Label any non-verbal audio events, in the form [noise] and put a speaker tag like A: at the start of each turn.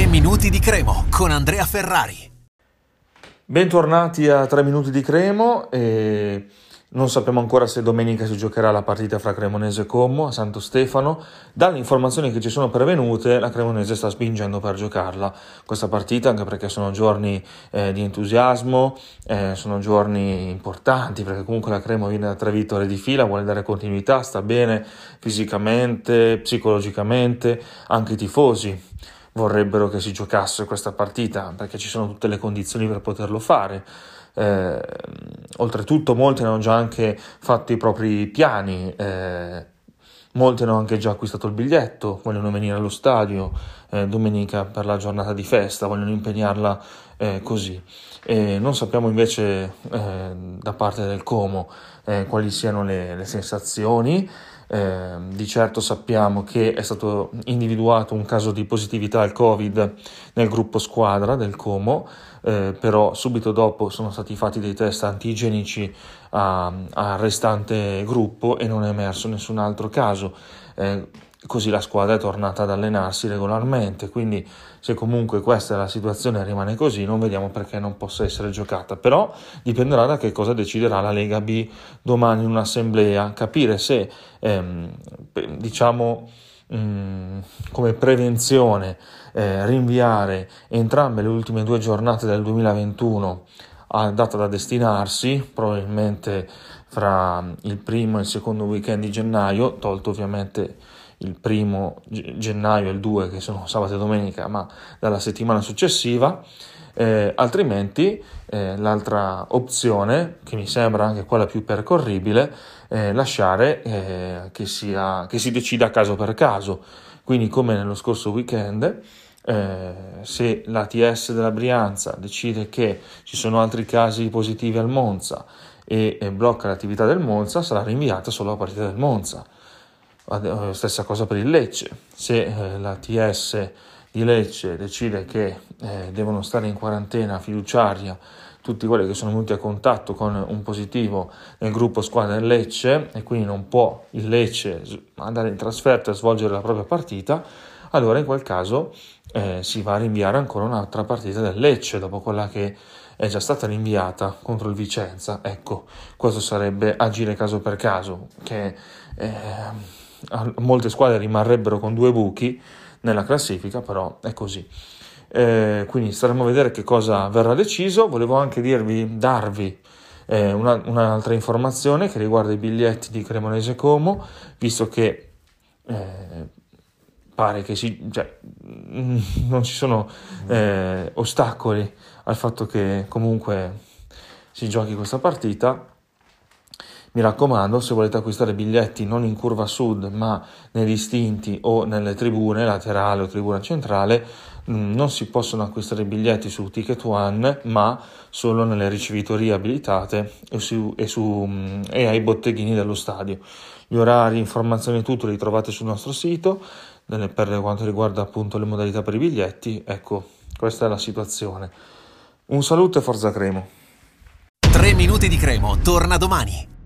A: 3 minuti di Cremo con Andrea Ferrari.
B: Bentornati a 3 minuti di Cremo. E non sappiamo ancora se domenica si giocherà la partita fra Cremonese e Como a Santo Stefano. Dalle informazioni che ci sono pervenute, la Cremonese sta spingendo per giocarla questa partita, anche perché sono giorni eh, di entusiasmo, eh, sono giorni importanti, perché comunque la Cremo viene da tre vittorie di fila, vuole dare continuità, sta bene fisicamente, psicologicamente, anche i tifosi vorrebbero che si giocasse questa partita perché ci sono tutte le condizioni per poterlo fare. Eh, oltretutto molti hanno già anche fatto i propri piani, eh, molti hanno anche già acquistato il biglietto, vogliono venire allo stadio eh, domenica per la giornata di festa, vogliono impegnarla eh, così. E non sappiamo invece eh, da parte del Como eh, quali siano le, le sensazioni. Eh, di certo sappiamo che è stato individuato un caso di positività al Covid nel gruppo squadra del Como, eh, però subito dopo sono stati fatti dei test antigenici al restante gruppo e non è emerso nessun altro caso. Eh, così la squadra è tornata ad allenarsi regolarmente, quindi se comunque questa è la situazione e rimane così, non vediamo perché non possa essere giocata, però dipenderà da che cosa deciderà la Lega B domani in un'assemblea, capire se ehm, diciamo mh, mm, come prevenzione eh, rinviare entrambe le ultime due giornate del 2021 a data da destinarsi, probabilmente fra il primo e il secondo weekend di gennaio, tolto ovviamente il primo gennaio e il 2 che sono sabato e domenica, ma dalla settimana successiva. Eh, altrimenti eh, l'altra opzione, che mi sembra anche quella più percorribile, è lasciare eh, che, sia, che si decida caso per caso. Quindi come nello scorso weekend, eh, se l'ATS della Brianza decide che ci sono altri casi positivi al Monza e, e blocca l'attività del Monza, sarà rinviata solo la partita del Monza eh, stessa cosa per il Lecce, se eh, la TS di Lecce decide che eh, devono stare in quarantena fiduciaria tutti quelli che sono venuti a contatto con un positivo nel gruppo squadra del Lecce e quindi non può il Lecce andare in trasferta e svolgere la propria partita, allora in quel caso eh, si va a rinviare ancora un'altra partita del Lecce dopo quella che è già stata rinviata contro il Vicenza. Ecco, questo sarebbe agire caso per caso, che eh, molte squadre rimarrebbero con due buchi nella classifica, però è così. Eh, quindi staremo a vedere che cosa verrà deciso. Volevo anche dirvi, darvi eh, una, un'altra informazione che riguarda i biglietti di Cremonese Como, visto che eh, pare che si, cioè, [laughs] non ci sono eh, ostacoli al fatto che comunque si giochi questa partita mi raccomando, se volete acquistare biglietti non in curva sud, ma nei distinti o nelle tribune laterale o tribuna centrale, mm, non si possono acquistare biglietti su Ticket One, ma solo nelle ricevitorie abilitate e, su, e, su, mm, e ai botteghini dello stadio. Gli orari, informazioni e tutto li trovate sul nostro sito per quanto riguarda appunto le modalità per i biglietti. Ecco, questa è la situazione. Un saluto e forza Cremo.
A: 3 minuti di Cremo, torna domani.